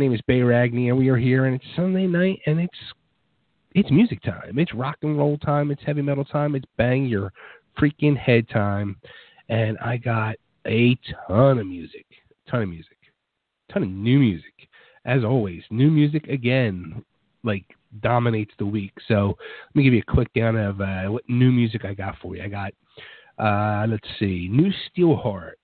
name is Bay Ragni, and we are here, and it's Sunday night, and it's it's music time. It's rock and roll time. It's heavy metal time. It's bang your freaking head time. And I got a ton of music. ton of music. ton of new music. As always, new music again, like dominates the week. So let me give you a quick down of uh, what new music I got for you. I got, uh, let's see, new Steelheart,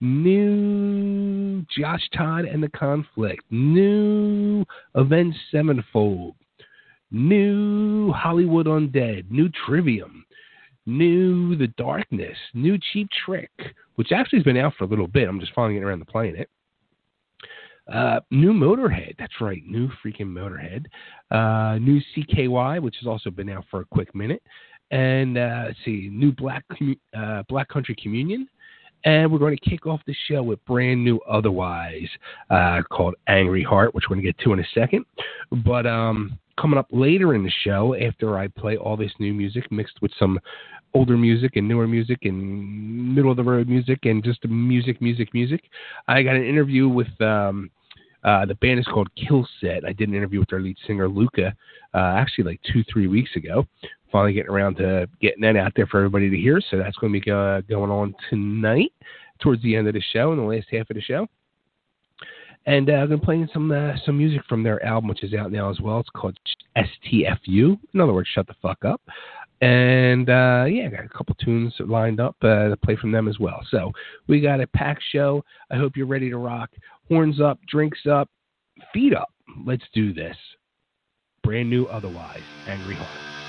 new Josh Todd and the Conflict, new Avenged Sevenfold, new Hollywood Undead, new Trivium, new The Darkness, new Cheap Trick, which actually has been out for a little bit. I'm just finally getting around playing it. Uh, new Motorhead, that's right, new freaking Motorhead. Uh, new CKY, which has also been out for a quick minute, and uh, let's see, new Black uh, Black Country Communion, and we're going to kick off the show with brand new Otherwise uh, called Angry Heart, which we're going to get to in a second. But um, coming up later in the show, after I play all this new music mixed with some older music and newer music and middle of the road music and just music, music, music, I got an interview with. Um, uh, the band is called Killset. I did an interview with their lead singer Luca, uh, actually like two, three weeks ago. Finally getting around to getting that out there for everybody to hear. So that's going to be uh, going on tonight, towards the end of the show, in the last half of the show. And uh, I'm going to play some uh, some music from their album, which is out now as well. It's called STFU. In other words, shut the fuck up. And uh, yeah, I got a couple tunes lined up uh, to play from them as well. So we got a packed show. I hope you're ready to rock horns up, drinks up, feet up. Let's do this. Brand new, otherwise, Angry Heart.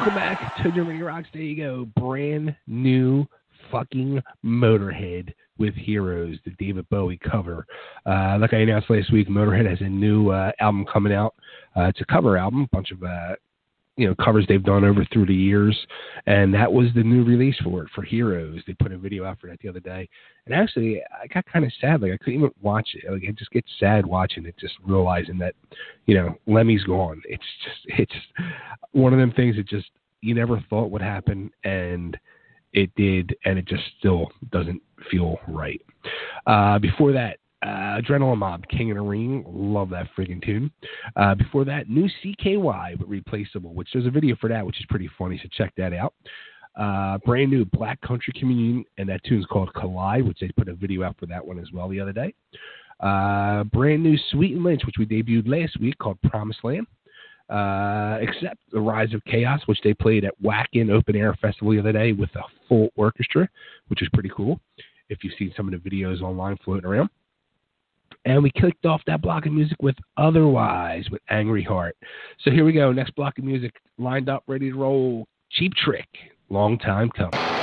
Welcome back to Germany Rocks. There you go. Brand new fucking Motorhead with Heroes, the David Bowie cover. Uh, like I announced last week, Motorhead has a new uh, album coming out. Uh, it's a cover album, a bunch of uh, you know covers they've done over through the years, and that was the new release for it for Heroes. They put a video out for that the other day, and actually I got kind of sad. Like I couldn't even watch it. Like I just get sad watching it, just realizing that you know Lemmy's gone. It's just it's one of them things that just you never thought would happen, and it did, and it just still doesn't feel right. Uh, before that, uh, Adrenaline Mob, King of a Ring. Love that freaking tune. Uh, before that, new CKY, but replaceable, which there's a video for that, which is pretty funny, so check that out. Uh, brand new Black Country Communion, and that tune's called Collide, which they put a video out for that one as well the other day. Uh, brand new Sweet and Lynch, which we debuted last week, called Promised Land. Uh, Accept the Rise of Chaos, which they played at Wacken Open Air Festival the other day with a full orchestra, which is pretty cool. If you've seen some of the videos online floating around. And we kicked off that block of music with Otherwise with Angry Heart. So here we go. Next block of music lined up, ready to roll. Cheap Trick. Long time coming.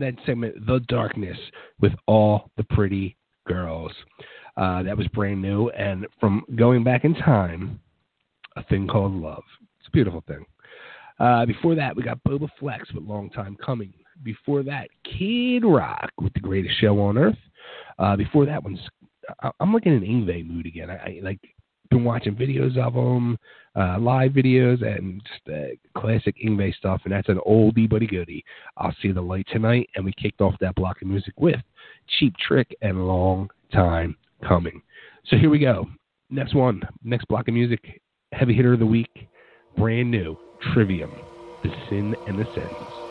That segment, The Darkness, with all the pretty girls. Uh, that was brand new. And from going back in time, a thing called love. It's a beautiful thing. Uh, before that, we got Boba Flex with Long Time Coming. Before that, Kid Rock with The Greatest Show on Earth. Uh, before that one's, I'm looking in Yngwie mood again. I, I like been watching videos of them uh, live videos and just uh, classic Yngwie stuff, and that's an oldie but a goodie. I'll see the light tonight, and we kicked off that block of music with Cheap Trick and Long Time Coming. So here we go. Next one, next block of music, heavy hitter of the week, brand new, Trivium, The Sin and the Sentence.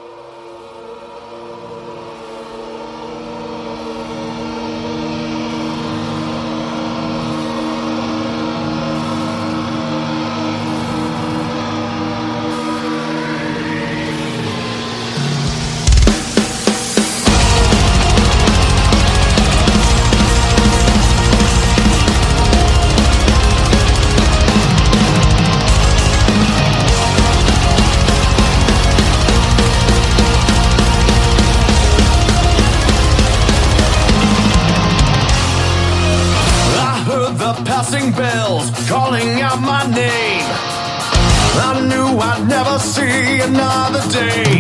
another day.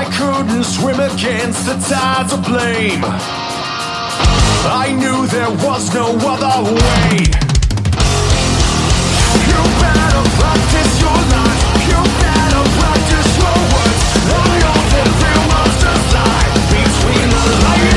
I couldn't swim against the tides of blame. I knew there was no other way. You better practice your life. You better practice your words. All your every monster's lie between the liars.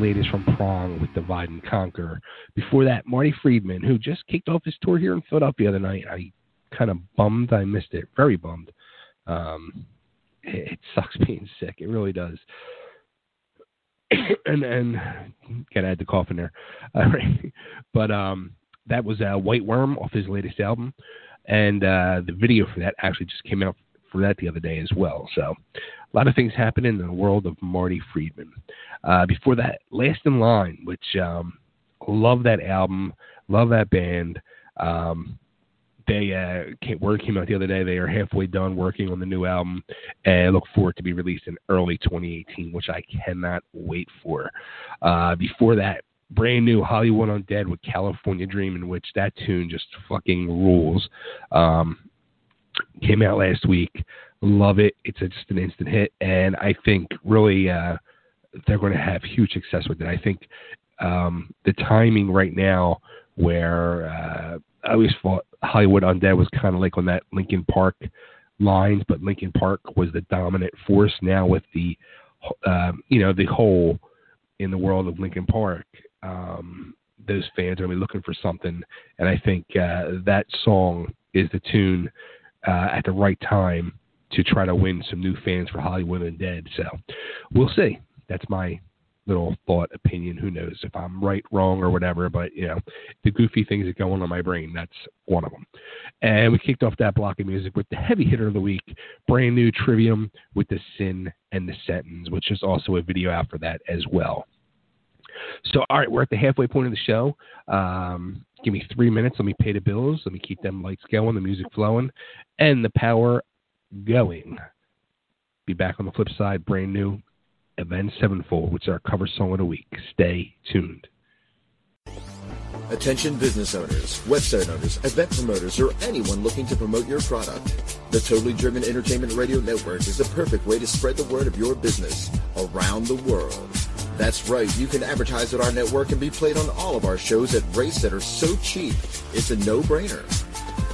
Latest from Prong with Divide and Conquer. Before that, Marty Friedman, who just kicked off his tour here in Philadelphia the other night. I kind of bummed I missed it. Very bummed. Um, it, sucks being sick. It really does. and and gotta add the cough in there. But um, that was uh, White Worm off his latest album and uh, the video for that actually just came out for that the other day as well. So a lot of things happen in the world of Marty Friedman. Uh, before that, Last in Line, which um, love that album, love that band. Um, they uh, came, came out the other day. They are halfway done working on the new album, and look forward to be released in early 2018, which I cannot wait for. Uh, before that, brand new Hollywood Undead with California Dream, in which that tune just fucking rules. Um, came out last week. Love it. It's a, just an instant hit, and I think really uh, they're going to have huge success with it. I think um, the timing right now, where uh, I always thought Hollywood Undead was kind of like on that Linkin Park lines, but Linkin Park was the dominant force. Now with the um, you know the whole in the world of Linkin Park, um, those fans are going to be looking for something, and I think uh, that song is the tune uh, at the right time to try to win some new fans for Hollywood Undead. So we'll see. That's my little thought, opinion. Who knows if I'm right, wrong, or whatever. But you know, the goofy things that go on in my brain, that's one of them. And we kicked off that block of music with the heavy hitter of the week, brand new Trivium with the Sin and the Sentence, which is also a video out for that as well. So, all right, we're at the halfway point of the show. Um, give me three minutes. Let me pay the bills. Let me keep them lights going, the music flowing, and the power going. Be back on the flip side, brand new Avenged Sevenfold, which is our cover song of the week. Stay tuned. Attention business owners, website owners, event promoters, or anyone looking to promote your product. The Totally Driven Entertainment Radio Network is the perfect way to spread the word of your business around the world. That's right, you can advertise at our network and be played on all of our shows at rates that are so cheap, it's a no-brainer.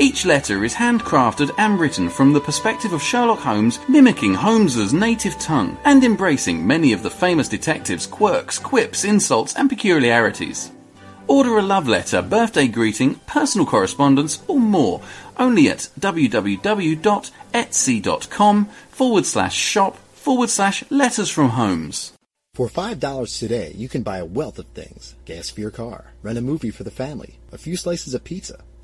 Each letter is handcrafted and written from the perspective of Sherlock Holmes, mimicking Holmes's native tongue and embracing many of the famous detective's quirks, quips, insults, and peculiarities. Order a love letter, birthday greeting, personal correspondence, or more only at www.etsy.com forward slash shop forward slash letters from holmes. For $5 today, you can buy a wealth of things. Gas for your car, rent a movie for the family, a few slices of pizza.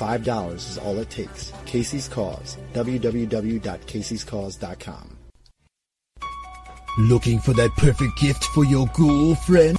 $5 is all it takes. Casey's Cause, www.caseyscause.com. Looking for that perfect gift for your girlfriend?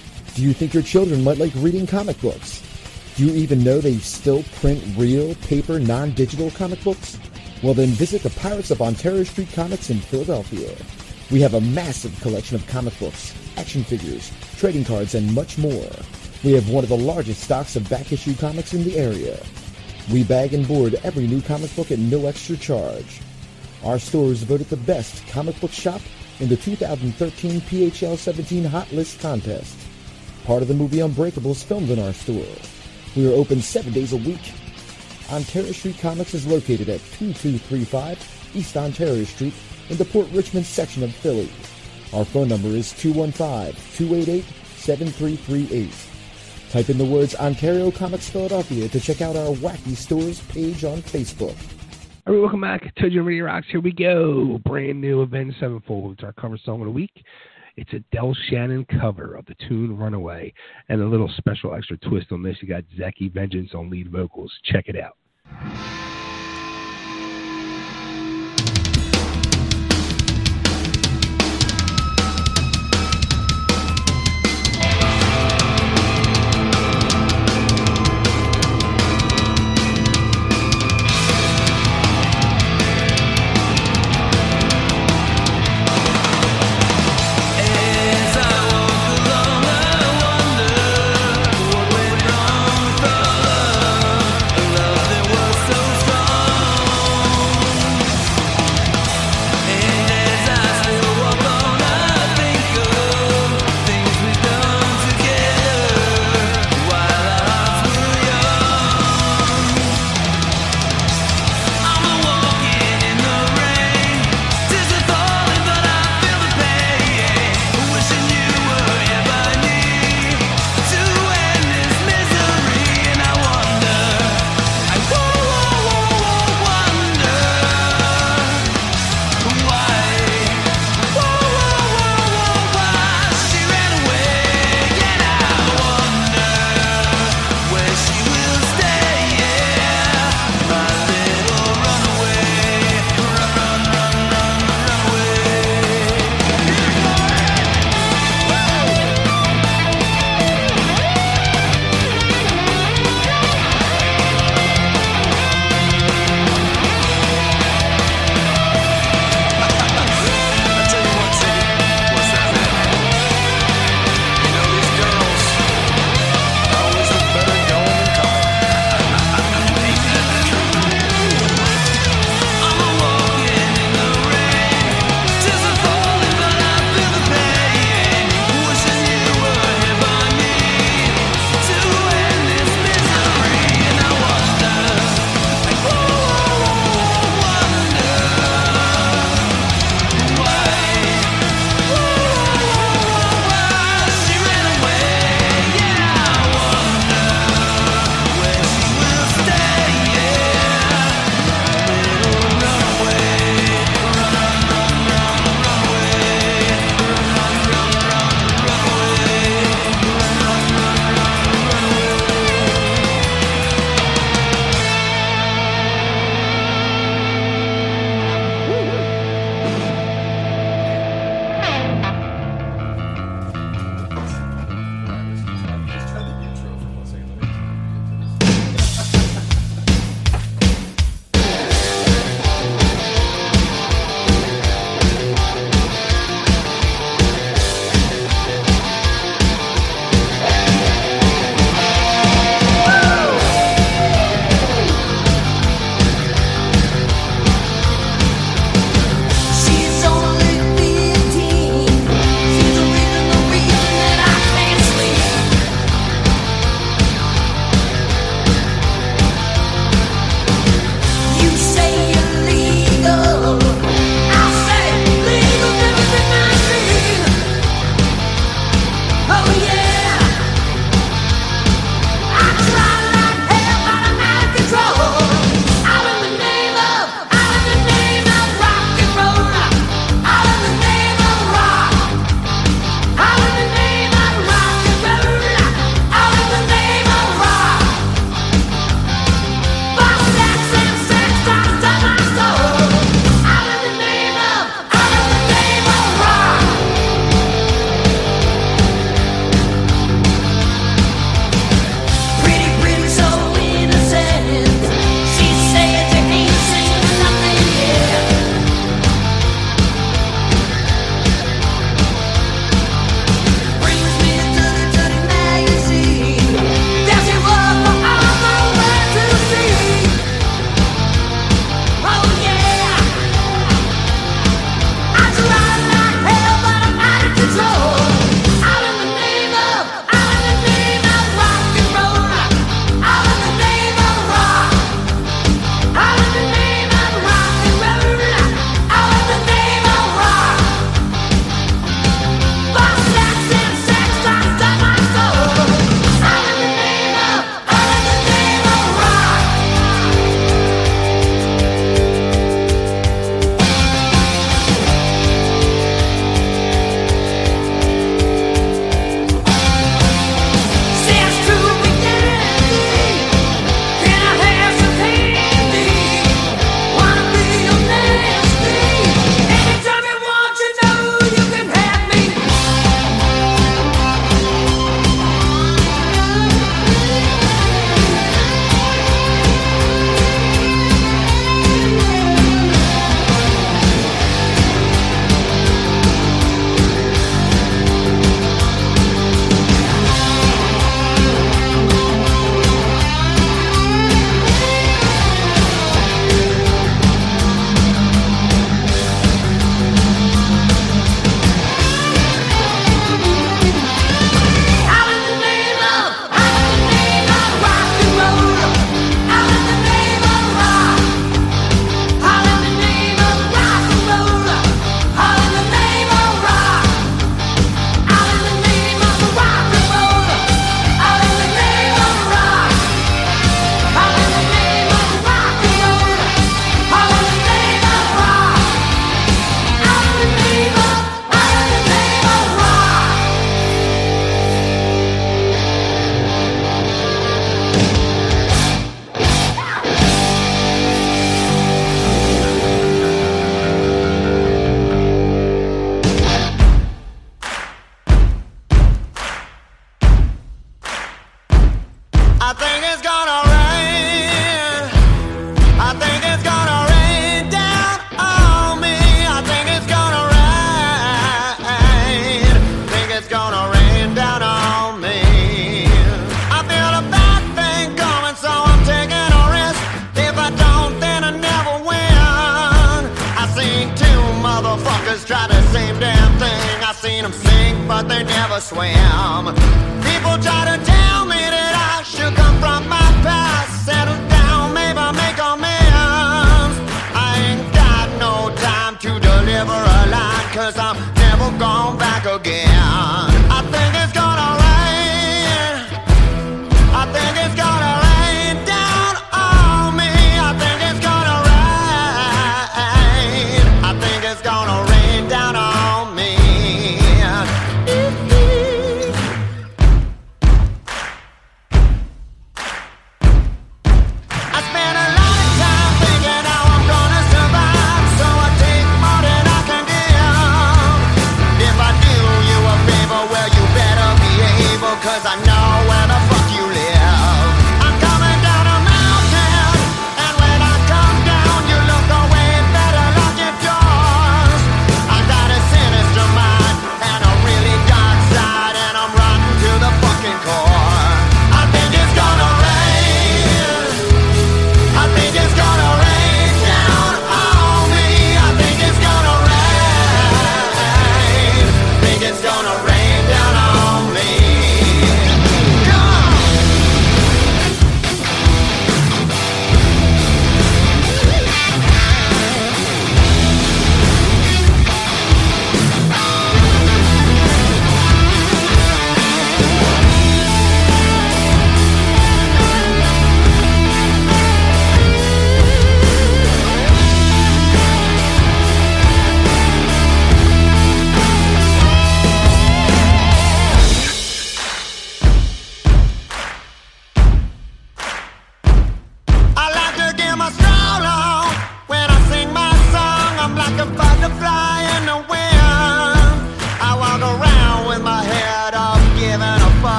Do you think your children might like reading comic books? Do you even know they still print real, paper, non-digital comic books? Well then visit the Pirates of Ontario Street Comics in Philadelphia. We have a massive collection of comic books, action figures, trading cards, and much more. We have one of the largest stocks of back issue comics in the area. We bag and board every new comic book at no extra charge. Our store is voted the best comic book shop in the 2013 PHL 17 Hot List contest. Part of the movie Unbreakable is filmed in our store. We are open seven days a week. Ontario Street Comics is located at 2235 East Ontario Street in the Port Richmond section of Philly. Our phone number is 215-288-7338. Type in the words Ontario Comics Philadelphia to check out our Wacky Stores page on Facebook. All right, welcome back to Jim Rocks. Here we go. Brand new Avenged Sevenfold. It's our cover song of the week. It's a Del Shannon cover of the tune Runaway. And a little special extra twist on this, you got Zacky Vengeance on lead vocals. Check it out.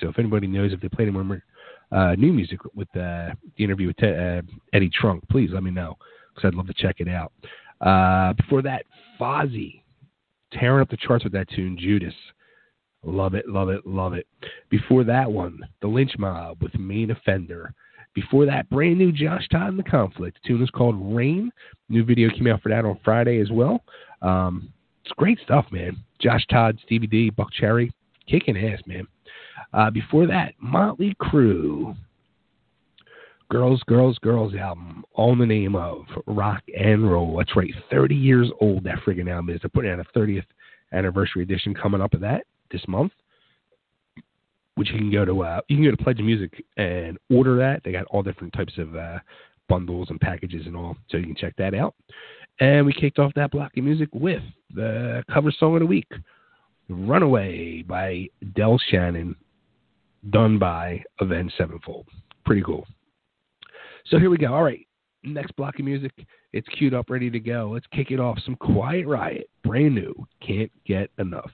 So if anybody knows if they played any more uh, new music with uh, the interview with Ted, uh, Eddie Trunk, please let me know because I'd love to check it out. Uh, before that, Fozzy tearing up the charts with that tune, Judas. Love it, love it, love it. Before that one, The Lynch Mob with Main Offender. Before that, brand new Josh Todd and the Conflict. The tune is called Rain. New video came out for that on Friday as well. Um, it's great stuff, man. Josh Todd's DVD, Buckcherry, kicking ass, man. Uh, before that, Motley Crue. Girls, Girls, Girls album, all in the name of rock and roll. That's right, 30 years old that friggin' album is. They're putting out a 30th anniversary edition coming up of that this month, which you can go to. Uh, you can go to Pledge Music and order that. They got all different types of uh, bundles and packages and all, so you can check that out. And we kicked off that block of music with the cover song of the week, "Runaway" by Del Shannon done by Avenged Sevenfold. Pretty cool. So here we go. All right, next block of music. It's queued up, ready to go. Let's kick it off. Some Quiet Riot, brand new. Can't get enough.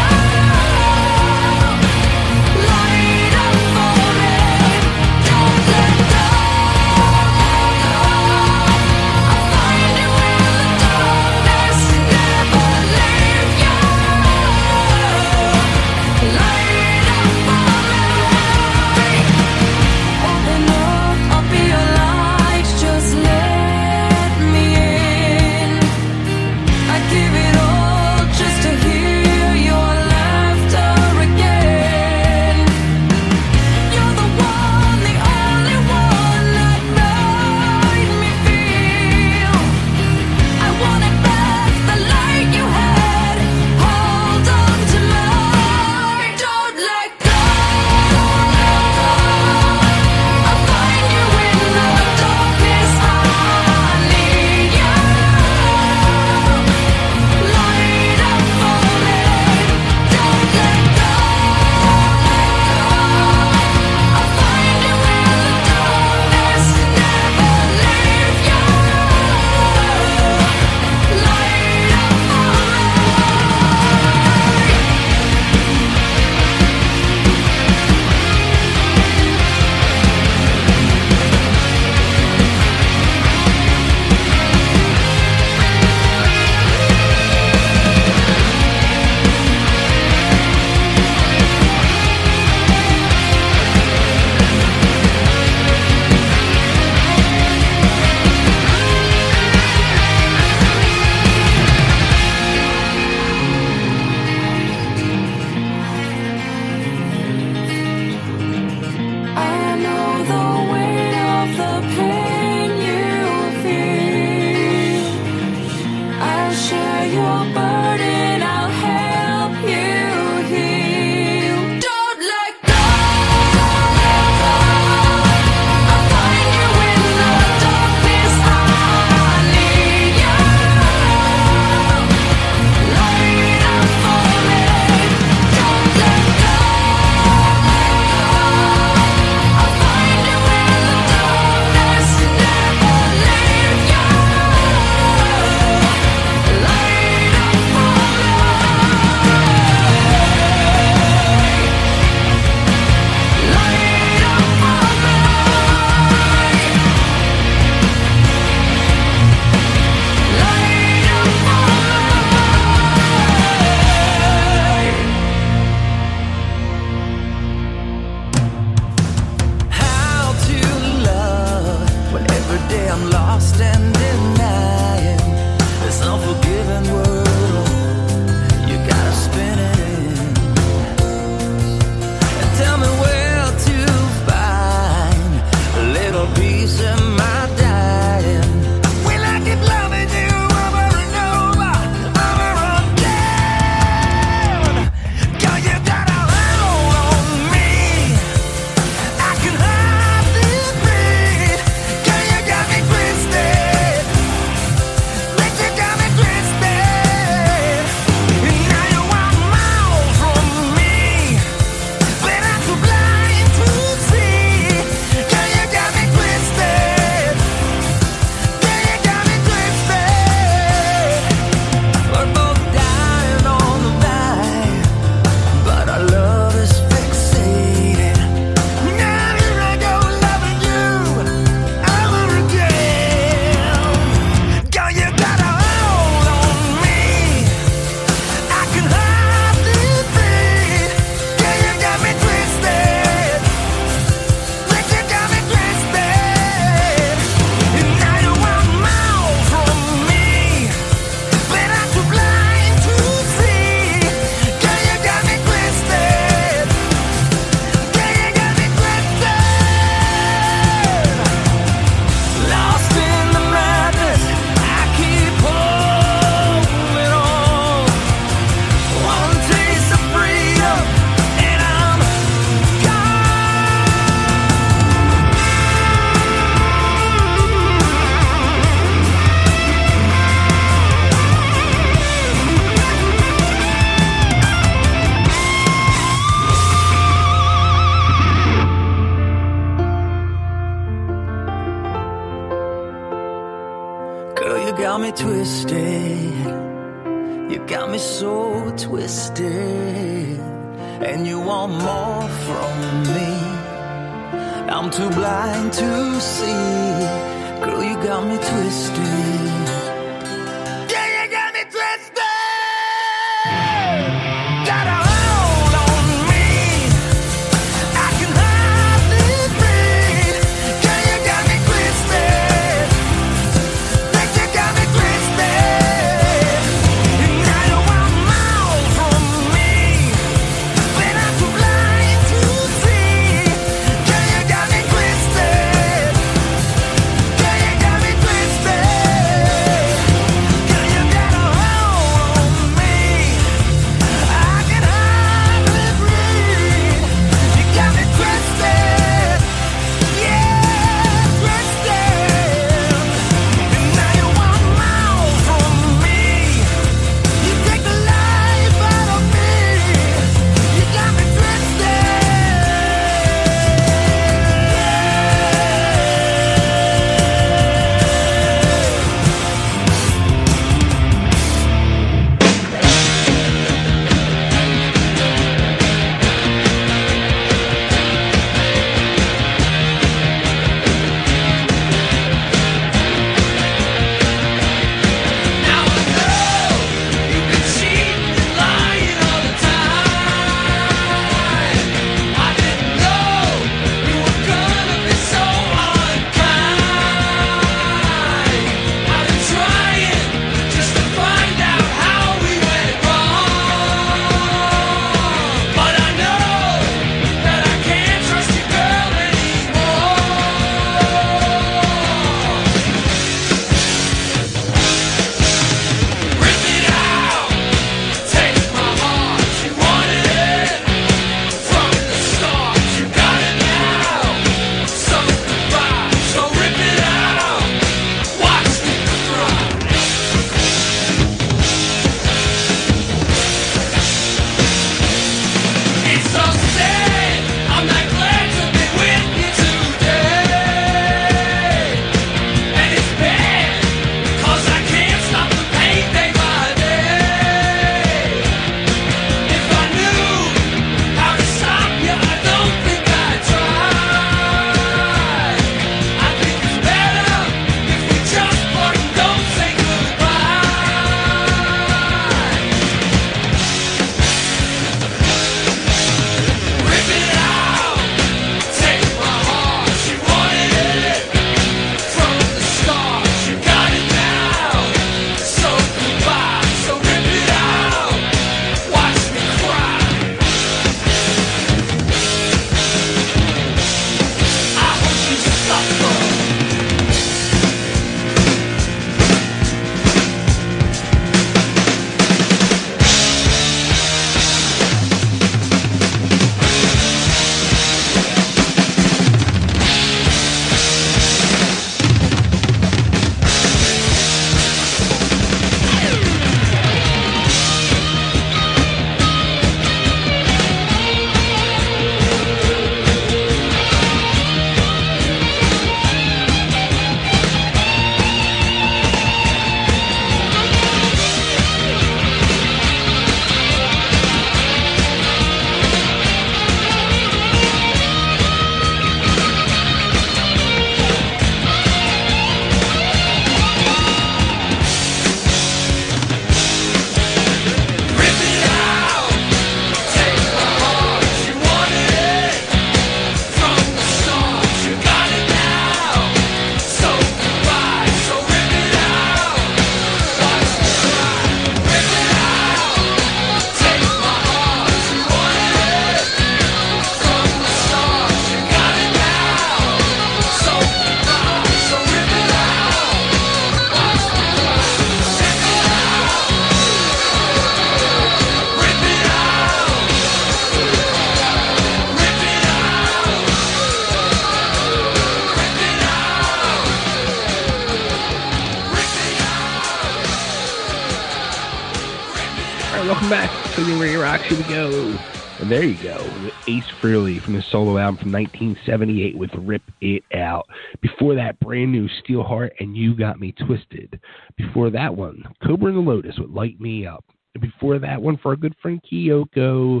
There you go, Ace Frehley from the solo album from 1978 with Rip It Out. Before that, brand new Steelheart and You Got Me Twisted. Before that one, Cobra and the Lotus with Light Me Up. And before that one, for our good friend Kyoko,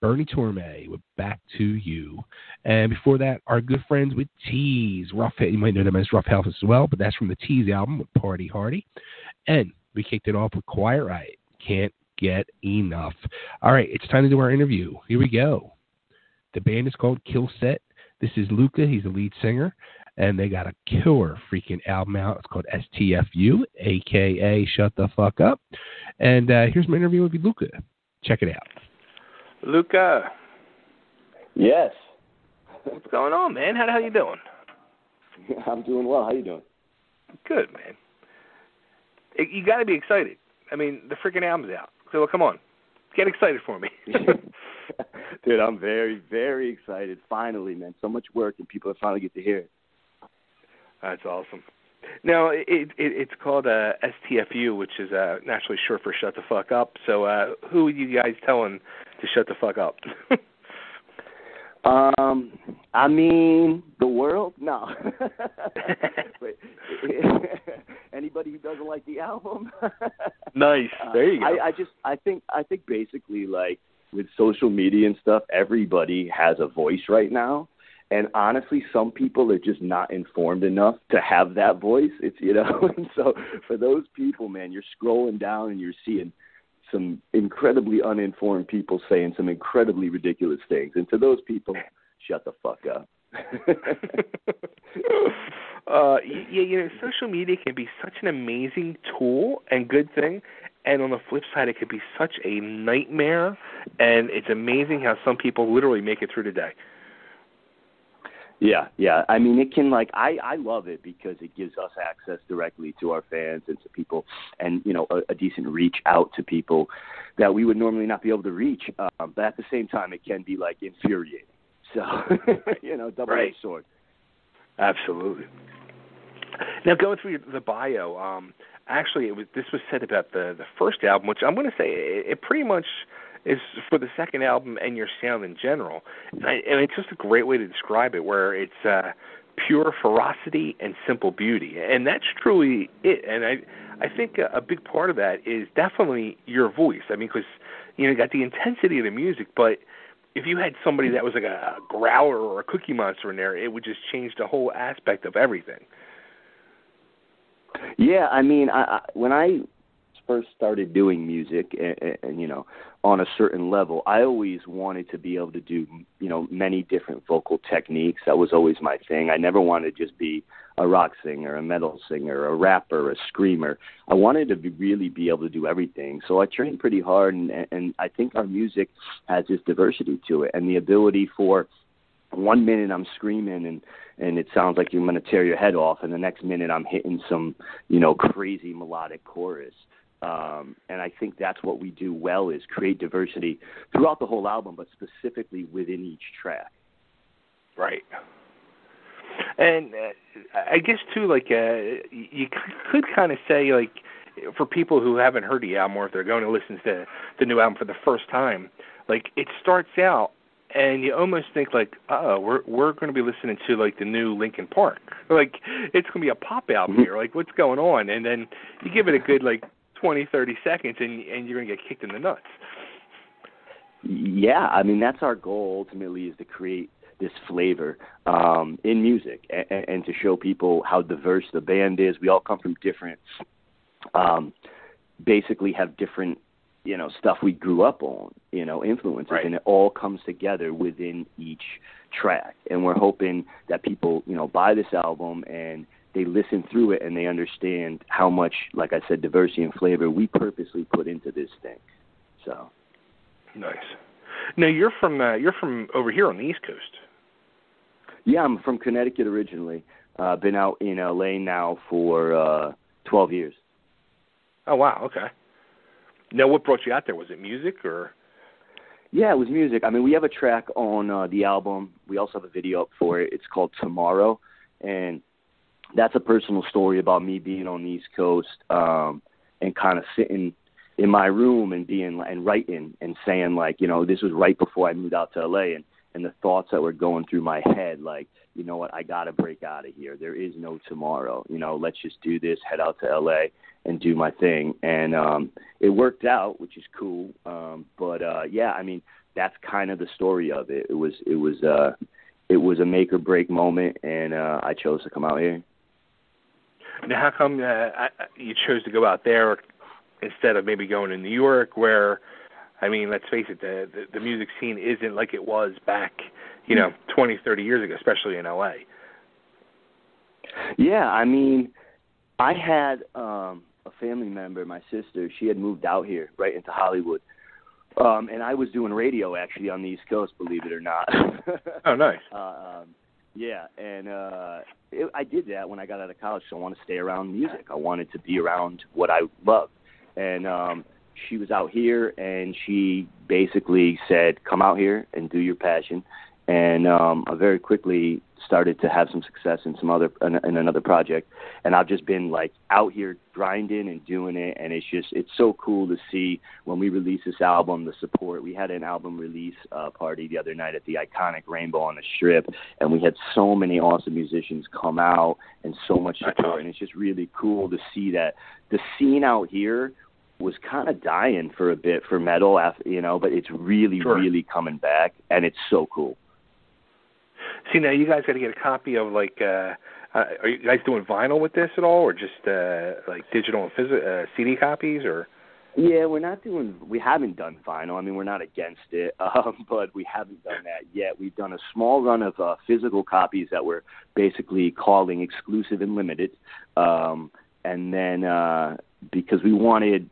Bernie Torme with Back to You. And before that, our good friends with Teeze. Rough, you might know them as Roughhouse as well, but that's from the Teeze album with Party Hardy. And we kicked it off with Quiet Riot. Can't get enough. All right, it's time to do our interview. Here we go. The band is called Kill Set. This is Luca. He's the lead singer, and they got a killer freaking album out. It's called STFU, aka Shut the Fuck Up. And uh, here's my interview with Luca. Check it out. Luca, Yes, what's going on, man? How the hell you doing? I'm doing well. How you doing? Good, man. You got to be excited. I mean, the freaking album's out. So come on, get excited for me. Dude, I'm very, very excited. Finally, man. So much work, and people finally get to hear it. That's awesome. Now it, it it's called uh, STFU, which is uh, naturally short for "Shut the Fuck Up." So uh, who are you guys telling to shut the fuck up? Um, I mean, the world? No. Anybody who doesn't like the album? nice. There you go. I, I just, I think, I think basically, like with social media and stuff, everybody has a voice right now. And honestly, some people are just not informed enough to have that voice. It's you know, and so for those people, man, you're scrolling down and you're seeing some incredibly uninformed people saying some incredibly ridiculous things. And to those people, shut the fuck up. uh, yeah, you know, social media can be such an amazing tool and good thing, and on the flip side, it could be such a nightmare. And it's amazing how some people literally make it through the day. Yeah, yeah. I mean, it can like I I love it because it gives us access directly to our fans and to people, and you know, a, a decent reach out to people that we would normally not be able to reach. Um, but at the same time, it can be like infuriating. So, you know, double edged Right. sword. Absolutely. Now, going through the bio, um, actually, it was this was said about the the first album, which I'm going to say it, it pretty much is for the second album and your sound in general, and, I, and it's just a great way to describe it, where it's uh, pure ferocity and simple beauty, and that's truly it. And I I think a, a big part of that is definitely your voice. I mean, because you know, you got the intensity of the music, but if you had somebody that was like a, growler or a cookie monster in there, it would just change the whole aspect of everything. Yeah, I mean, I, I when I first started doing music, and, and, you know, on a certain level, I always wanted to be able to do, you know, many different vocal techniques. That was always my thing. I never wanted to just be a rock singer, a metal singer, a rapper, a screamer. I wanted to be, really be able to do everything. So I trained pretty hard, and, and I think our music has this diversity to it, and the ability for one minute I'm screaming and and it sounds like you're going to tear your head off, and the next minute I'm hitting some, you know, crazy melodic chorus. Um, and I think that's what we do well is create diversity throughout the whole album, but specifically within each track. Right. And uh, I guess too, like uh, you could kind of say, like for people who haven't heard the album, or if they're going to listen to the new album for the first time, like it starts out, and you almost think like, oh, we're we're going to be listening to like the new Linkin Park, like it's going to be a pop album here, like what's going on? And then you give it a good like twenty, thirty seconds, and and you're going to get kicked in the nuts. Yeah, I mean that's our goal ultimately is to create this flavor um, in music and, and to show people how diverse the band is. We all come from different, um, basically have different, you know, stuff we grew up on, you know, influences, Right. and it all comes together within each track. And we're hoping that people, you know, buy this album and they listen through it and they understand how much, like I said, diversity and flavor we purposely put into this thing. So. Nice. Now you're from uh, you're from over here on the East Coast. Yeah, I'm from Connecticut originally. Uh, been out in LA now for uh, 12 years. Oh wow, okay. Now what brought you out there? Was it music or Yeah, it was music. I mean, we have a track on uh, the album. We also have a video up for it. It's called Tomorrow, and that's a personal story about me being on the East Coast um, and kind of sitting in my room and being and writing and saying like, you know, this was right before I moved out to LA and and the thoughts that were going through my head like, you know what, I got to break out of here. There is no tomorrow. You know, let's just do this, head out to LA and do my thing. And um it worked out, which is cool. Um but uh yeah, I mean, that's kind of the story of it. It was it was uh it was a make or break moment and uh I chose to come out here. Now, how come uh, you chose to go out there instead of maybe going to New York, where, I mean, let's face it, the the, the music scene isn't like it was back, you know, twenty, thirty years ago, especially in LA. Yeah, I mean, I had um a family member, my sister, she had moved out here right into Hollywood. Um and I was doing radio actually on the East Coast, believe it or not. Oh, nice. uh, um yeah, and uh it, I did that when I got out of college. So I wanted to stay around music. I wanted to be around what I love. And um she was out here and she basically said, "Come out here and do your passion." And um I very quickly started to have some success in some other in, in another project. And I've just been like out here grinding and doing it. And it's just it's so cool to see when we release this album the support. We had an album release uh party the other night at the iconic Rainbow on the Strip. And we had so many awesome musicians come out and so much support. And it's just really cool to see that the scene out here was kind of dying for a bit for metal after you know but it's really Sure. really coming back. And it's so cool See, now you guys got to get a copy of like. uh uh, are you guys doing vinyl with this at all, or just uh like digital and phys- uh, CD copies, or? Yeah, we're not doing. We haven't done vinyl. I mean, we're not against it, um, but we haven't done that yet. We've done a small run of uh, physical copies that we're basically calling exclusive and limited, um, and then uh, because we wanted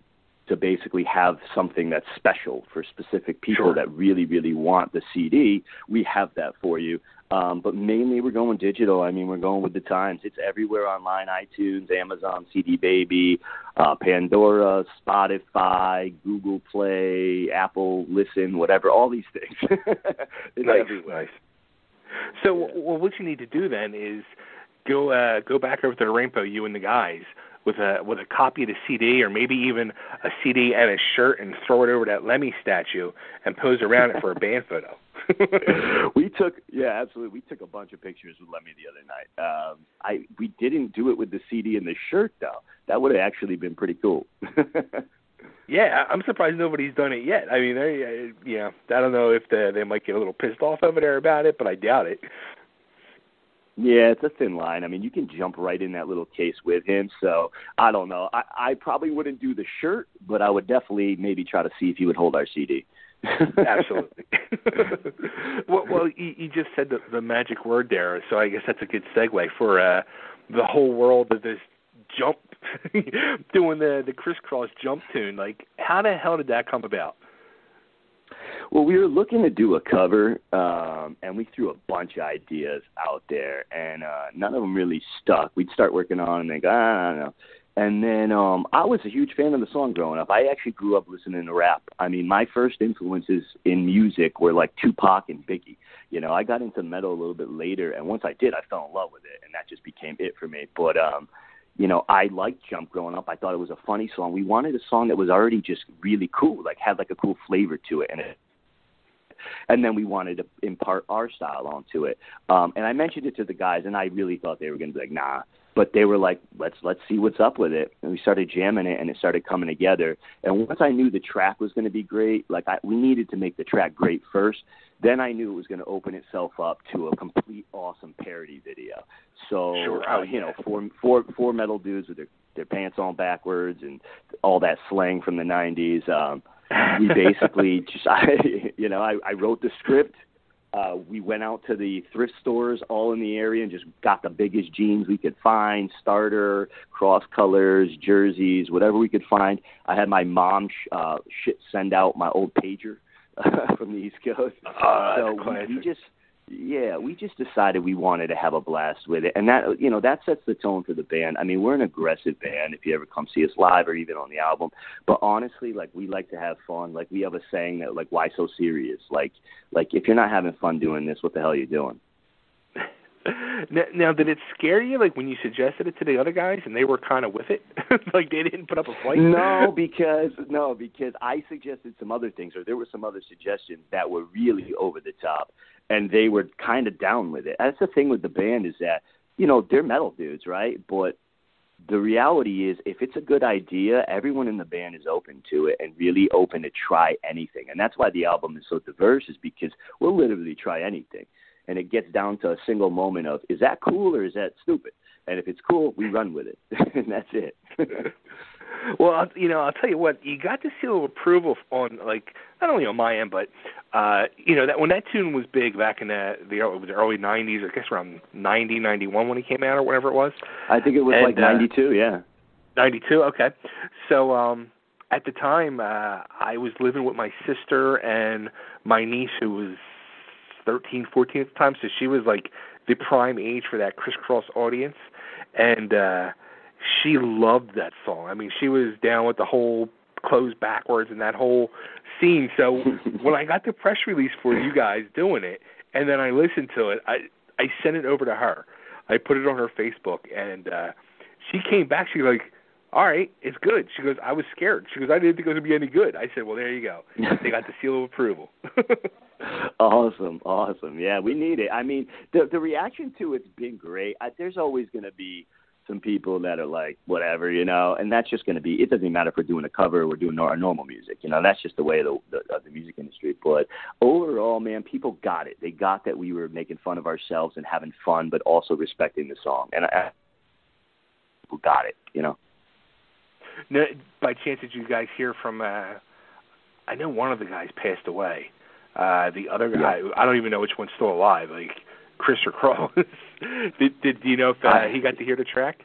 to basically have something that's special for specific people Sure. that really, really want the CD, we have that for you. Um, but mainly we're going digital. I mean, we're going with the times. It's everywhere online: iTunes, Amazon, CD Baby, uh, Pandora, Spotify, Google Play, Apple Listen, whatever. All these things. it's nice, everywhere. nice. So, well, what you need to do then is go uh, go back over to the Rainbow, you and the guys, with a with a copy of the CD, or maybe even a CD and a shirt, and throw it over that Lemmy statue and pose around it for a band photo. we took yeah absolutely we took a bunch of pictures with Lemmy the other night. Um, I we didn't do it with the CD and the shirt though. That would have actually been pretty cool. Yeah, I'm surprised nobody's done it yet. I mean, they, uh, know, I don't know if they, they might get a little pissed off over there about it, but I doubt it. Yeah, it's a thin line. I mean, you can jump right in that little case with him. So I don't know. I, I probably wouldn't do the shirt, but I would definitely maybe try to see if he would hold our CD. Absolutely. well, well, you, you just said the, the magic word there, so I guess that's a good segue for uh, the whole world of this jump, doing the the Kris Kross jump tune. Like, how the hell did that come about? Well, we were looking to do a cover, um, and we threw a bunch of ideas out there, and uh, none of them really stuck. We'd start working on and think, ah, I don't know. And then um, I was a huge fan of the song growing up. I actually grew up listening to rap. I mean, my first influences in music were like Tupac and Biggie. You know, I got into metal a little bit later, and once I did, I fell in love with it, and that just became it for me. But um, you know, I liked Jump growing up. I thought it was a funny song. We wanted a song that was already just really cool, like had like a cool flavor to it, and it and then we wanted to impart our style onto it. Um, and I mentioned it to the guys, and I really thought they were going to be like, nah. But they were like, let's let's see what's up with it. And we started jamming it, and it started coming together. And once I knew the track was going to be great, like I, we needed to make the track great first. Then I knew it was going to open itself up to a complete awesome parody video. So Sure. uh, you know, four four four metal dudes with their their pants on backwards and all that slang from the '90s. Um, we basically just I you know I, I wrote the script. Uh, we went out to the thrift stores all in the area and just got the biggest jeans we could find, starter, cross colors, jerseys, whatever we could find. I had my mom sh- uh, shit send out my old pager from the East Coast. Oh, so we, we just yeah, we just decided we wanted to have a blast with it, and that you know that sets the tone for the band. I mean, we're an aggressive band. If you ever come see us live or even on the album, but honestly, like we like to have fun. Like we have a saying that like why so serious? Like like if you're not having fun doing this, what the hell are you doing? now, now, did it scare you, like when you suggested it to the other guys and they were kind of with it, like they didn't put up a fight? No, because no, because I suggested some other things, or there were some other suggestions that were really over the top, and they were kind of down with it. That's the thing with the band is that you know they're metal dudes, right? But the reality is, if it's a good idea, everyone in the band is open to it and really open to try anything, and that's why the album is so diverse, is because we'll literally try anything, and it gets down to a single moment of is that cool or is that stupid? And if it's cool, we run with it, and that's it. well, you know, I'll tell you what, you got the seal of approval on like not only on my end, but uh, you know that when that tune was big back in the the early, the early '90s, I guess around '90, '91 when he came out or whatever it was. I think it was And, like uh, '92, yeah. 92 okay so um at the time uh i was living with my sister and my niece who was thirteen fourteen at the time so she was like the prime age for that Kris Kross audience and uh she loved that song i mean she was down with the whole clothes backwards and that whole scene so when i got the press release for you guys doing it and then i listened to it i i sent it over to her i put it on her facebook and uh she came back she was like all right, it's good. She goes, I was scared. She goes, I didn't think it was going to be any good. I said, well, there you go. They got the seal of approval. awesome, awesome. Yeah, we need it. I mean, the the reaction to it's been great. I, there's always going to be some people that are like, whatever, you know, and that's just going to be. It doesn't matter if we're doing a cover or we're doing our normal music. You know, that's just the way of the, the of the music industry. But overall, man, people got it. They got that we were making fun of ourselves and having fun, but also respecting the song. And I, people got it. You know. no, by chance, did you guys hear from? uh I know one of the guys passed away. Uh The other guy, I don't even know which one's still alive. Like Chris or Cross. did, did do you know if uh, I- he got to hear the track?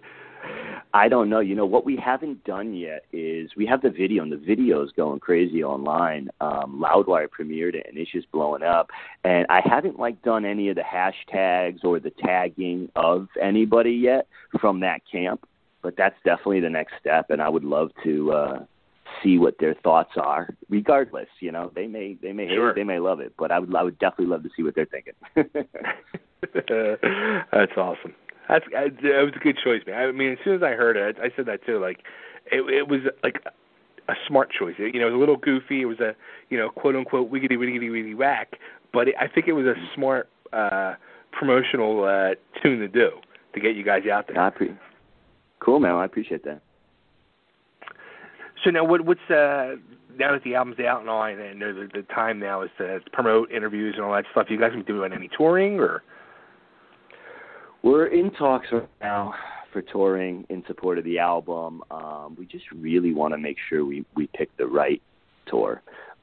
I don't know. You know what we haven't done yet is we have the video, and the video is going crazy online. Um, Loudwire premiered it, and it's just blowing up. And I haven't like done any of the hashtags or the tagging of anybody yet from that camp, but that's definitely the next step. And I would love to uh, see what their thoughts are. Regardless, you know, they may they may hate it, they may love it, but I would I would definitely love to see what they're thinking. That's awesome. That's it was a good choice, man. I mean, as soon as I heard it, I said that too. Like, it, it was like a smart choice. It, you know, it was a little goofy. It was a you know quote unquote wiggity wiggity wiggity whack, but it, I think it was a smart uh promotional uh tune to do to get you guys out there. I pre- cool, man. I appreciate that. So now, what what's uh now that the album's out and all, and the, the time now is to promote interviews and all that stuff. You guys been doing any touring or? We're in talks right now for touring in support of the album. Um, we just really want to make sure we we pick the right tour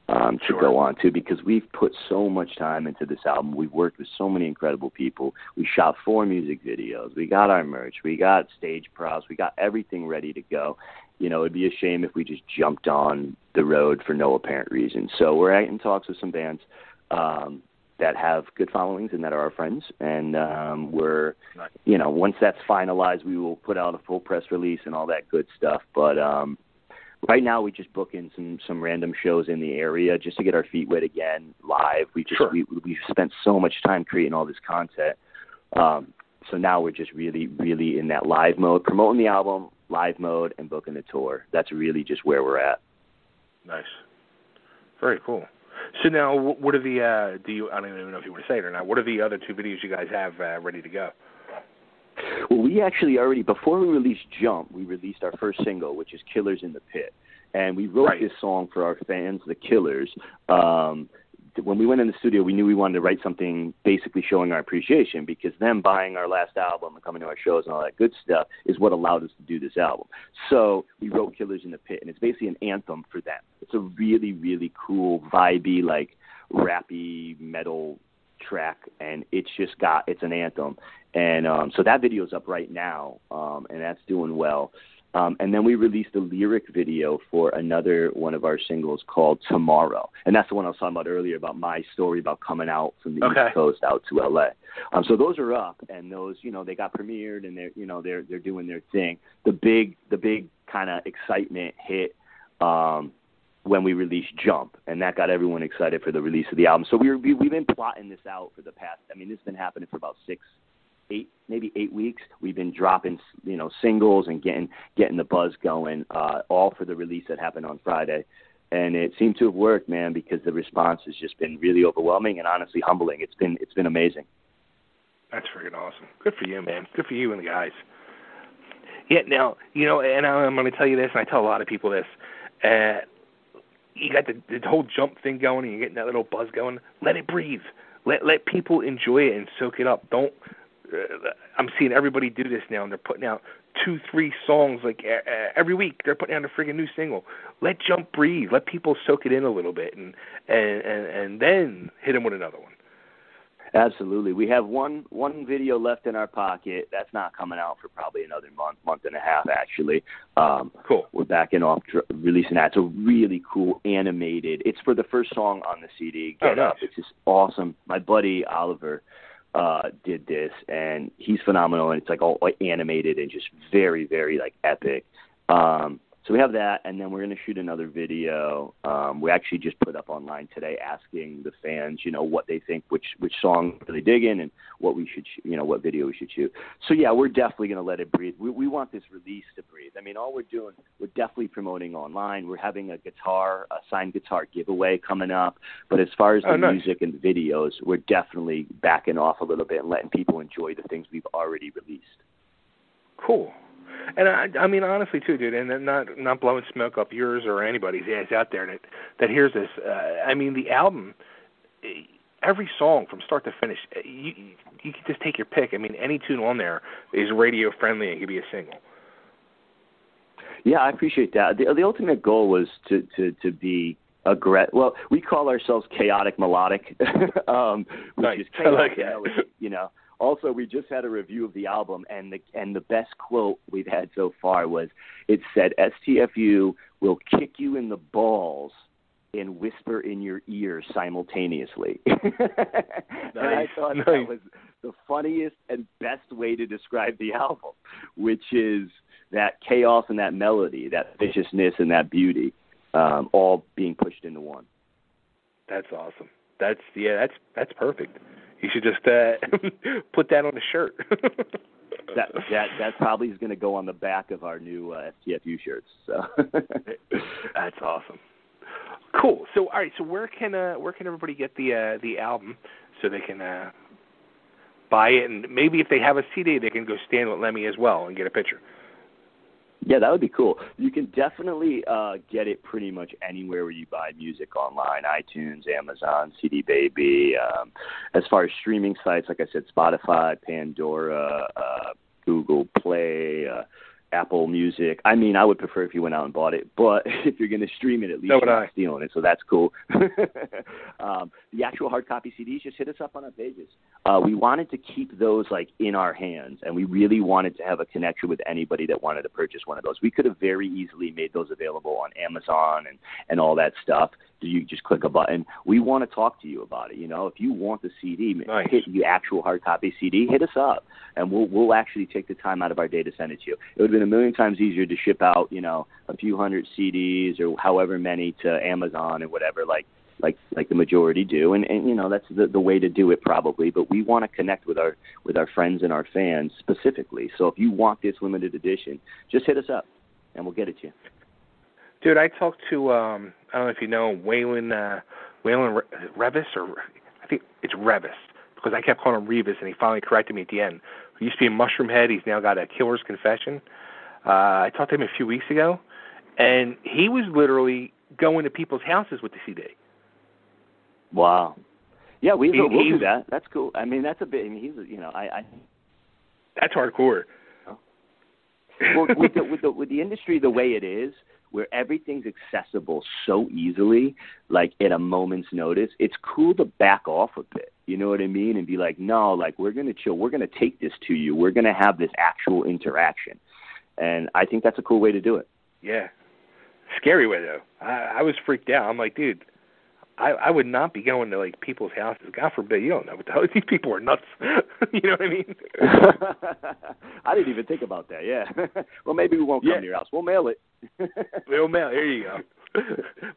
um, to Sure. go on to because we've put so much time into this album. We've worked with so many incredible people. We shot four music videos. We got our merch. We got stage props. We got everything ready to go. You know, it'd be a shame if we just jumped on the road for no apparent reason. So we're in talks with some bands. Um, that have good followings and that are our friends. And um, we're, you know, once that's finalized, we will put out a full press release and all that good stuff. But um, right now, we just book in some some random shows in the area just to get our feet wet again live. We just Sure. we we've spent so much time creating all this content. Um, so now we're just really, really in that live mode, promoting the album, live mode, and booking the tour. That's really just where we're at. Nice. Very cool. So now, what are the? uh Do you? I don't even know if you want to say it or not. What are the other two videos you guys have uh, ready to go? Well, we actually already before we released Jump, we released our first single, which is "Killers in the Pit," and we wrote Right. this song for our fans, the Killers. Um, when we went in the studio, we knew we wanted to write something basically showing our appreciation because them buying our last album and coming to our shows and all that good stuff is what allowed us to do this album. So we wrote "Killers in the Pit," and it's basically an anthem for them. It's a really, really cool, vibey, like rappy metal track and it's just got it's an anthem. And um so that video's up right now um and that's doing well. Um and then we released a lyric video for another one of our singles called tomorrow. And that's the one i was talking about earlier about my story about coming out from the Okay. east coast out to la um so those are up and those you know they got premiered and they're you know they're they're doing their thing. The big the big kind of excitement hit um when we released Jump, and that got everyone excited for the release of the album. So we were, we, we've been plotting this out for the past. I mean, this has been happening for about six, eight maybe eight weeks, we've been dropping you know singles and getting getting the buzz going, uh, all for the release that happened on Friday. And it seemed to have worked, man, because the response has just been really overwhelming and honestly humbling. It's been it's been amazing. That's freaking awesome. Good for you, man. Good for you and the guys. Yeah. Now, you know, and I'm going to tell you this, and I tell a lot of people this. Uh, you got the, the whole jump thing going, and you're getting that little buzz going. Let it breathe. Let let people enjoy it and soak it up. Don't. Uh, I'm seeing everybody do this now, and they're putting out two, three songs like uh, every week. They're putting out a friggin' new single. Let jump breathe. Let people soak it in a little bit, and and and, and then hit them with another one. Absolutely. We have one one video left in our pocket. That's not coming out for probably another month, month and a half actually. Um cool. We're backing off dr- releasing that. It's a really cool animated. It's for the first song on the CD. Oh, Get nice. Up. It's just awesome. My buddy Oliver uh did this and he's phenomenal and it's like all like, animated and just very very like epic. Um so we have that, and then we're going to shoot another video. Um, we actually just put up online today, asking the fans, you know, what they think, which which song they digging, and what we should, sh- you know, what video we should shoot. So yeah, we're definitely going to let it breathe. We we want this release to breathe. I mean, all we're doing, we're definitely promoting online. We're having a guitar, a signed guitar giveaway coming up. But as far as the Oh, nice. music and videos, we're definitely backing off a little bit and letting people enjoy the things we've already released. Cool. And I, I mean, honestly, too, dude, and not not blowing smoke up yours or anybody's ass out there that that hears this. Uh, I mean, the album, every song from start to finish, eh, you you can just take your pick. I mean, any tune on there is radio friendly and could be a single. Yeah, I appreciate that. The, the ultimate goal was to to to be aggressive. Well, we call ourselves chaotic melodic, um, which Nice. is chaotic like you know. Also, we just had a review of the album, and the and the best quote we've had so far was, "It said STFU will kick you in the balls." And whisper in your ear simultaneously. and I thought nice. that was the funniest and best way to describe the album, which is that chaos and that melody, that viciousness and that beauty, um, all being pushed into one. That's awesome. That's yeah, that's that's perfect. You should just uh put that on a shirt. That that that probably is going to go on the back of our new uh, STFU shirts. So That's awesome. Cool. So all right, so where can uh where can everybody get the uh the album so they can uh buy it and maybe if they have a CD they can go stand with Lemmy as well and get a picture. Yeah, that would be cool. You can definitely uh, get it pretty much anywhere where you buy music online: iTunes, Amazon, CD Baby. Um, as far as streaming sites, like I said, Spotify, Pandora, uh, Google Play. Uh, Apple Music. I mean, I would prefer if you went out and bought it, but if you're going to stream it, at least So you're not stealing it, so that's cool. um, the actual hard copy CDs, just hit us up on our pages. Uh, we wanted to keep those like in our hands, and we really wanted to have a connection with anybody that wanted to purchase one of those. We could have very easily made those available on Amazon and and all that stuff. You just click a button. We want to talk to you about it. You know, if you want the CD, Nice. hit the actual hard copy CD, hit us up, and we'll we'll actually take the time out of our day to send it to you. It would have been a million times easier to ship out, you know, a few hundred CDs or however many to Amazon and whatever, like like like the majority do, and and you know that's the the way to do it probably. But we want to connect with our with our friends and our fans specifically. So if you want this limited edition, just hit us up, and we'll get it to you. Dude, I talked to um I don't know if you know Waylon uh Waylon Re- Revis or I think it's Revis because I kept calling him Revis and he finally corrected me at the end. He used to be a Mushroomhead, he's now got a Killer's Confession. Uh I talked to him a few weeks ago and he was literally going to people's houses with the CD. Wow. Yeah, we He- we'll do that. That's cool. I mean, that's a bit. I mean, he's you know, I, I That's hardcore. well, with the with the with the industry the way it is, where everything's accessible so easily, like at a moment's notice, it's cool to back off a bit. You know what I mean? And be like, no, like we're gonna chill. We're gonna take this to you. We're gonna have this actual interaction. And I think that's a cool way to do it. Yeah. Scary way though. I, I was freaked out. I'm like, dude, I I would not be going to like people's houses. God forbid, you don't know what the hell these people are nuts. you know what I mean? I didn't even think about that. Yeah. well, maybe we won't come Yeah. to your house. We'll mail it. We'll mail. Here you go.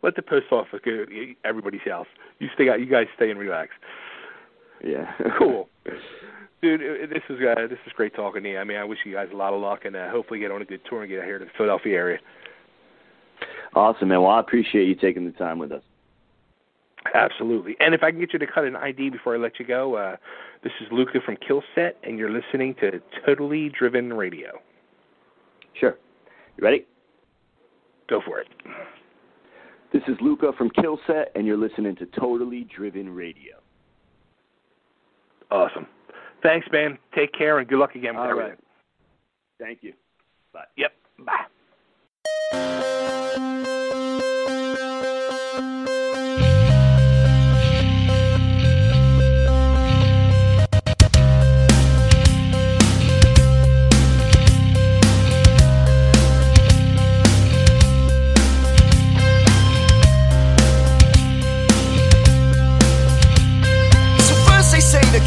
Let the post office go to everybody's house. You stay out. You guys stay and relax. yeah. Cool. Dude, uh, this is uh, this is great talking to you. I mean, I wish you guys a lot of luck, and uh, hopefully get on a good tour and get out here to the Philadelphia area. Awesome, man. Well, I appreciate you taking the time with us. Absolutely. And if I can get you to cut an ID before I let you go, uh, this is Luca from Killset, and you're listening to Totally Driven Radio. Sure. You ready? Go for it. This is Luca from Killset, and you're listening to Totally Driven Radio. Awesome. Thanks, man. Take care, and good luck again with All everything. right. Thank you. Bye. Yep. Bye.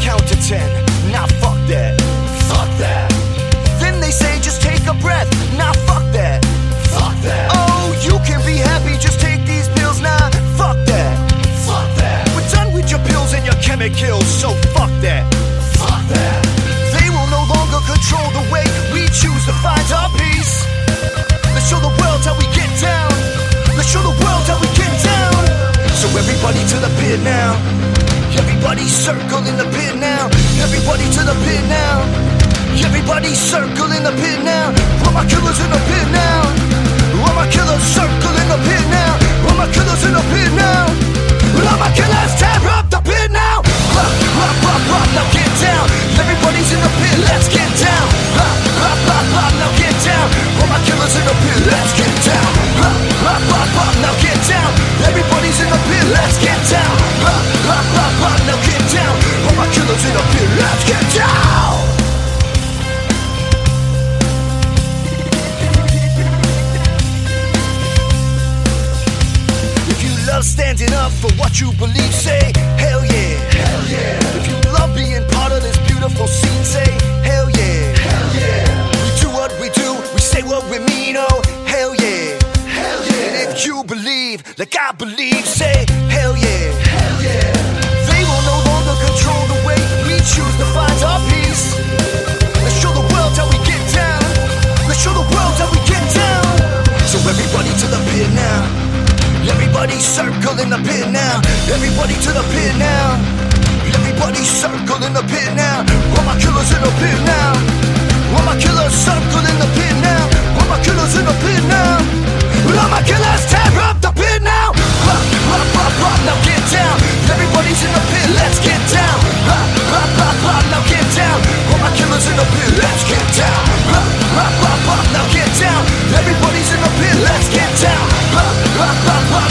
Count to ten. Nah, fuck that. Fuck that. Then they say just take a breath. Nah, fuck that. Fuck that. Oh, you can be happy, just take these pills. Nah, fuck that. Fuck that. We're done with your pills and your chemicals, so fuck that. Fuck that. They will no longer control the way we choose to find our peace. Let's show the world how we get down. Let's show the world how we get down. So everybody to the pit now. Everybody circle in the pit now. Everybody to the pit now. Everybody circle in the pit now. All my killers in the pit now. All my killers circle in the pit now. All my killers in the pit now. All my killers tear up the pit now. Rock, rock, rock, rock, now get down. Everybody's in the pit, let's get down. Rock, rock, rock, rock, now get down. All my killers in the pit, let's get down. Rock, rock, rock, rock, now get down. Everybody's in the pit, let's get down. Rock, rock, rock, rock, now get down. My killers in the pit, let's get down. If you love standing up for what you believe, say hell yeah. Hell yeah. If you love being part of this beautiful scene, say hell yeah. Hell yeah. We do what we do, we say what we mean, oh hell yeah. You believe, like I believe, say hell yeah. Hell yeah. They will no longer control the way we choose to find our peace. Let's show the world how we get down. Let's show the world how we get down. So everybody to the pit now. Everybody circle in the pit now. Everybody to the pit now. Everybody circle in the pit now. All my killers in the pit now. All my killers circle in the pit now. All my killers in the pit now. Killers tear up the pit now. Now get down. Everybody's in the pit, let's get down. Now get down. Killers in the pit, let's get down. Now get down. Everybody's in the pit, let's get down.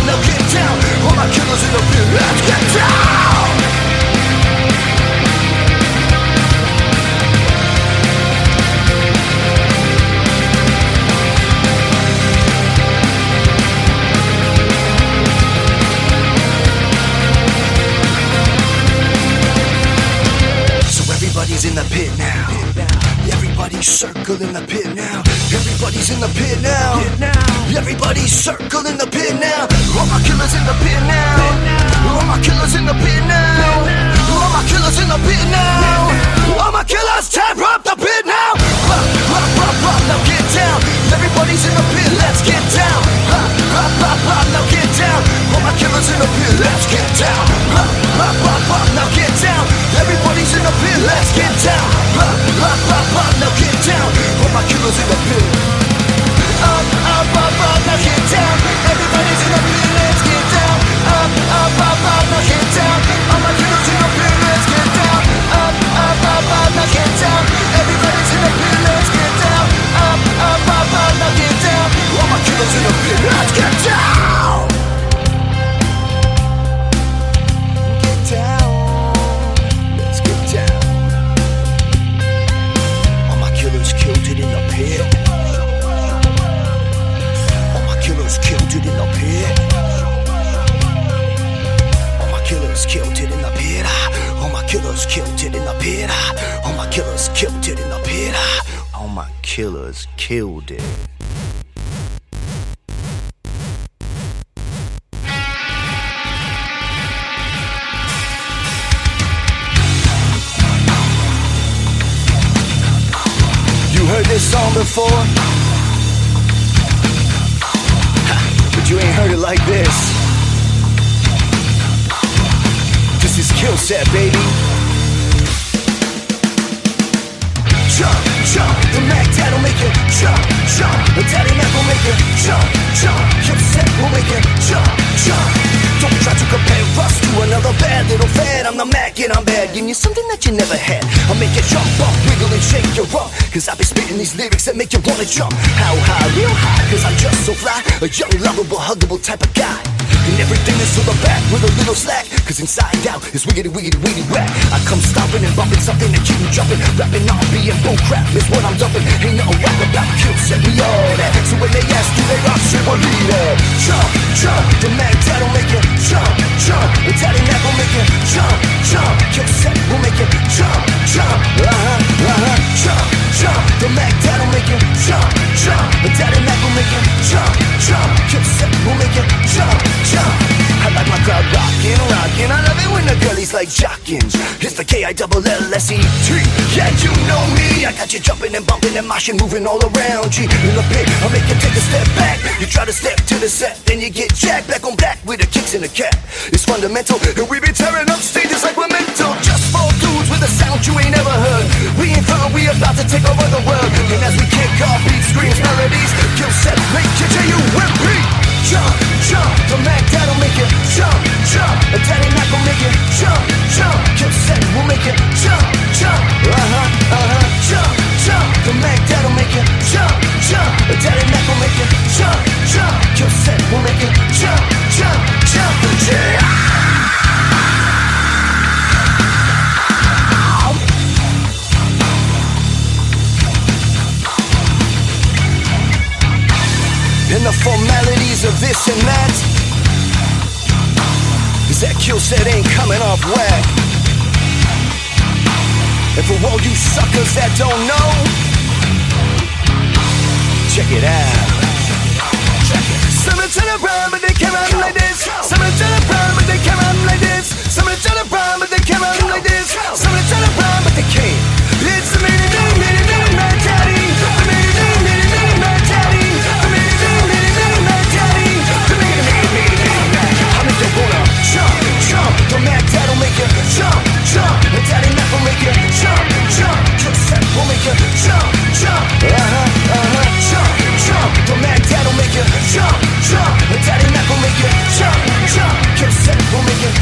Now get down. Killers in the pit, let's get down. In the pit now. Everybody's circle in the pit now. Everybody's in the pit now. Everybody's circle in the pit now. All my killers in the pit now. All my killers in the pit now. All my killers in the pit now. All my killers tear up the pit now. Rock, rock, rock, rock, you jumping and bumping and moshing, moving all around. you. in the pit, I'll make you take a step back. You try to step to the set, then you get jacked back on back with the kicks in the cat. It's fundamental, and we be tearing up stages like we're mental. Just for dudes with a sound you ain't ever heard. We ain't from, we about to take over the world. And as we kick off beats, screams, melodies, Killset, make you J-U-M-P. Jump, jump, the Mac that'll make you jump, jump. The Daddy Mac will make you jump, jump. Kill set will make you jump. Set ain't coming off whack. And for all you suckers that don't know, check it out. Some are turn around, but they come out like this. Some are turn around, but they come out like this. Some are turn around, but they come out like this. Some are turn around, but they can't. It's the mini, mini, mini, mini, mad will make you jump, jump. Kill set will make you jump, jump. Uh huh, uh huh, jump, jump. The mad dad will make you jump, jump. The daddy Mac will make you jump, jump. Set will make you